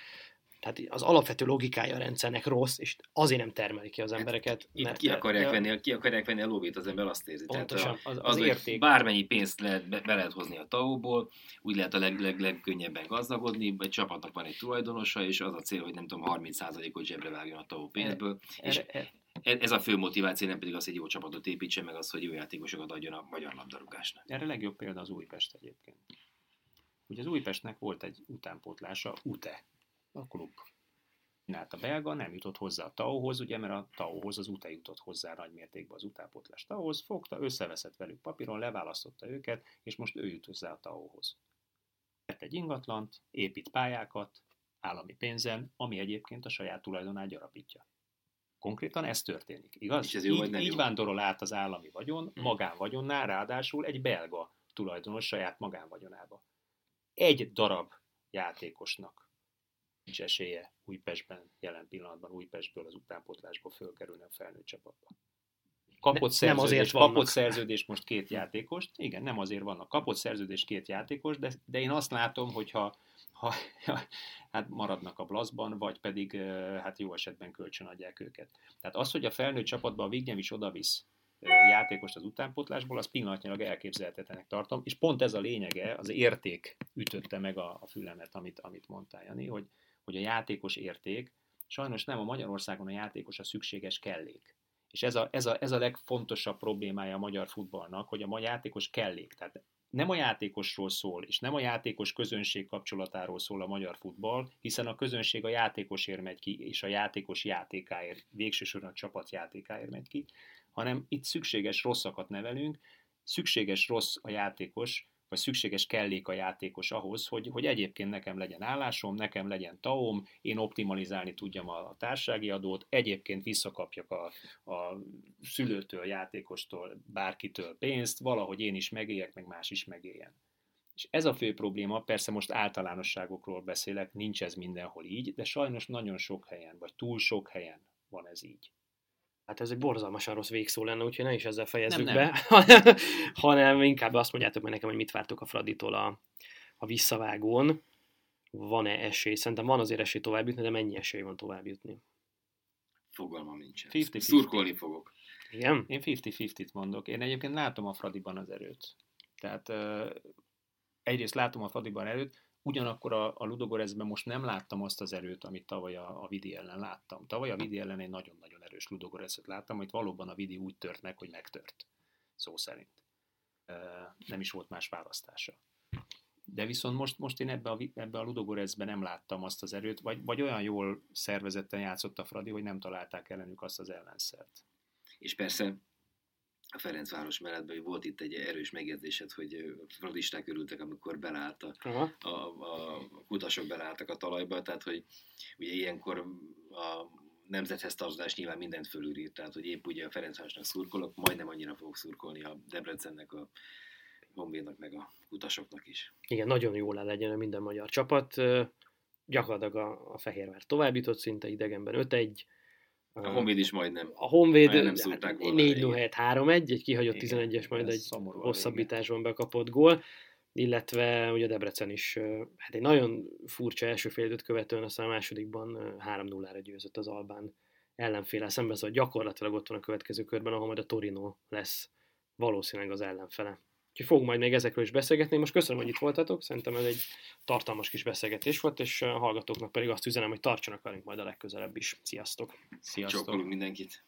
[SPEAKER 2] Tehát az alapvető logikája a rendszernek rossz, és azért nem termeli ki az hát embereket.
[SPEAKER 4] Itt mert ki akarják, venni, ki akarják venni a lóvét, az ember azt érzi.
[SPEAKER 2] Pontosan,
[SPEAKER 4] Tehát az, az, az érték. Bármennyi pénzt lehet, be, be lehet hozni a tau úgy lehet a leg, leg, legkönnyebben gazdagodni, vagy csapatnak van egy tulajdonosa, és az a cél, hogy nem tudom, 30%-ot zsebre vágjon a TAO pénzből. E, és e, e, ez a fő motiváció, nem pedig az, hogy jó csapatot építse, meg az, hogy jó játékosokat adjon a magyar labdarúgásnak.
[SPEAKER 3] Erre legjobb példa az Újpest egyébként. Ugye az Újpestnek volt egy utánpótlása, UTE, a klub Hát a belga nem jutott hozzá a Taohoz, ugye, mert a Taohoz az UTE jutott hozzá nagy mértékben az utánpótlás Taohoz, fogta, összeveszett velük papíron, leválasztotta őket, és most ő jut hozzá a Taohoz. Vett egy ingatlant, épít pályákat, állami pénzen, ami egyébként a saját tulajdonát gyarapítja. Konkrétan ez történik, igaz?
[SPEAKER 4] És ez jó,
[SPEAKER 3] így,
[SPEAKER 4] nem
[SPEAKER 3] így
[SPEAKER 4] jó?
[SPEAKER 3] vándorol át az állami vagyon,
[SPEAKER 4] Hmm.
[SPEAKER 3] magánvagyonnál, ráadásul egy belga tulajdonos saját magánvagyonába. Egy darab játékosnak nincs esélye Újpestben, jelen pillanatban Újpestből az utánpotlásból fölkerülni a felnőtt csapatba. Kapott
[SPEAKER 2] Ne-
[SPEAKER 3] szerződés,
[SPEAKER 2] nem azért
[SPEAKER 3] kapott
[SPEAKER 2] vannak.
[SPEAKER 3] szerződés most két játékost, igen, nem azért vannak, kapott szerződés két játékos, de, de én azt látom, hogy ha, hát maradnak a blaszban, vagy pedig hát jó esetben kölcsönadják őket. Tehát az, hogy a felnőtt csapatban a Vignyem is odavisz játékost az utánpotlásból, az pillanatnyilag elképzelhetetlenek tartom, és pont ez a lényege, az érték ütötte meg a, a fülemet, amit, amit mondtál, Jani, hogy, hogy a játékos érték, sajnos nem a Magyarországon a játékos a szükséges kellék. És ez a, ez, a, ez a legfontosabb problémája a magyar futballnak, hogy a ma játékos kellék. Tehát nem a játékosról szól, és nem a játékos közönség kapcsolatáról szól a magyar futball, hiszen a közönség a játékosért megy ki, és a játékos játékáért, végső soron a csapat játékáért megy ki, hanem itt szükséges rosszakat nevelünk, szükséges rossz a játékos, vagy szükséges kellék a játékos ahhoz, hogy, hogy egyébként nekem legyen állásom, nekem legyen taom, én optimalizálni tudjam a, társági adót, egyébként visszakapjak a, a szülőtől, játékostól, bárkitől pénzt, valahogy én is megéljek, meg más is megéljen. És ez a fő probléma, persze most általánosságokról beszélek, nincs ez mindenhol így, de sajnos nagyon sok helyen, vagy túl sok helyen van ez így.
[SPEAKER 2] Hát ez egy borzalmasan rossz végszó lenne, úgyhogy ne is ezzel fejezzük
[SPEAKER 3] Nem,
[SPEAKER 2] be, hanem, hanem inkább azt mondjátok meg nekem, hogy mit vártok a Fraditól a, a visszavágón. Van-e esély? Szerintem van azért esély tovább jutni, de mennyi esély van tovább jutni?
[SPEAKER 4] Fogalmam nincsen.
[SPEAKER 3] 50-50.
[SPEAKER 4] Szurkolni fogok.
[SPEAKER 2] Igen?
[SPEAKER 3] Én 50-50-t mondok. Én egyébként látom a Fradiban az erőt. Tehát uh, egyrészt látom a Fradiban erőt, ugyanakkor a, a Ludogorezben most nem láttam azt az erőt, amit tavaly a, a Vidi ellen láttam. Tavaly a Vidi ellen egy nagyon-nagyon erős Ludogorezet láttam, hogy valóban a Vidi úgy tört meg, hogy megtört. Szó szerint. Nem is volt más választása. De viszont most, most én ebbe a, ebbe a Ludogorezben nem láttam azt az erőt, vagy, vagy olyan jól szervezetten játszott a Fradi, hogy nem találták ellenük azt az ellenszert.
[SPEAKER 4] És persze a Ferencváros mellett hogy volt itt egy erős megjegyzésed, hogy fradisták örültek, amikor belállt a,
[SPEAKER 2] Aha.
[SPEAKER 4] a, a kutasok beleálltak a talajba, tehát hogy ugye ilyenkor a nemzethez tartozás nyilván mindent fölülír, tehát hogy épp ugye a Ferencvárosnak szurkolok, majdnem annyira fogok szurkolni a Debrecennek, a Honvédnak, meg a kutasoknak is.
[SPEAKER 2] Igen, nagyon jól el legyen minden magyar csapat. Gyakorlatilag a, a Fehérvár tovább jutott, szinte idegenben 5-1.
[SPEAKER 4] A Honvéd is majdnem.
[SPEAKER 2] A Honvéd
[SPEAKER 4] Már nem
[SPEAKER 2] hát
[SPEAKER 4] szúrták volna
[SPEAKER 2] 4
[SPEAKER 4] végig.
[SPEAKER 2] 0 helyett 3-1, egy kihagyott
[SPEAKER 3] Igen,
[SPEAKER 2] 11-es, majd egy hosszabbításban bekapott gól, illetve ugye Debrecen is hát egy nagyon furcsa első fél időt követően, aztán a másodikban ö, 3-0-ra győzött az Albán ellenféle szemben, szóval gyakorlatilag ott van a következő körben, ahol majd a Torino lesz valószínűleg az ellenfele. Úgyhogy fogunk majd még ezekről is beszélgetni. Most köszönöm, hogy itt voltatok, szerintem ez egy tartalmas kis beszélgetés volt, és a hallgatóknak pedig azt üzenem, hogy tartsanak velünk majd a legközelebb is. Sziasztok!
[SPEAKER 3] Sziasztok!
[SPEAKER 4] Csókolunk mindenkit.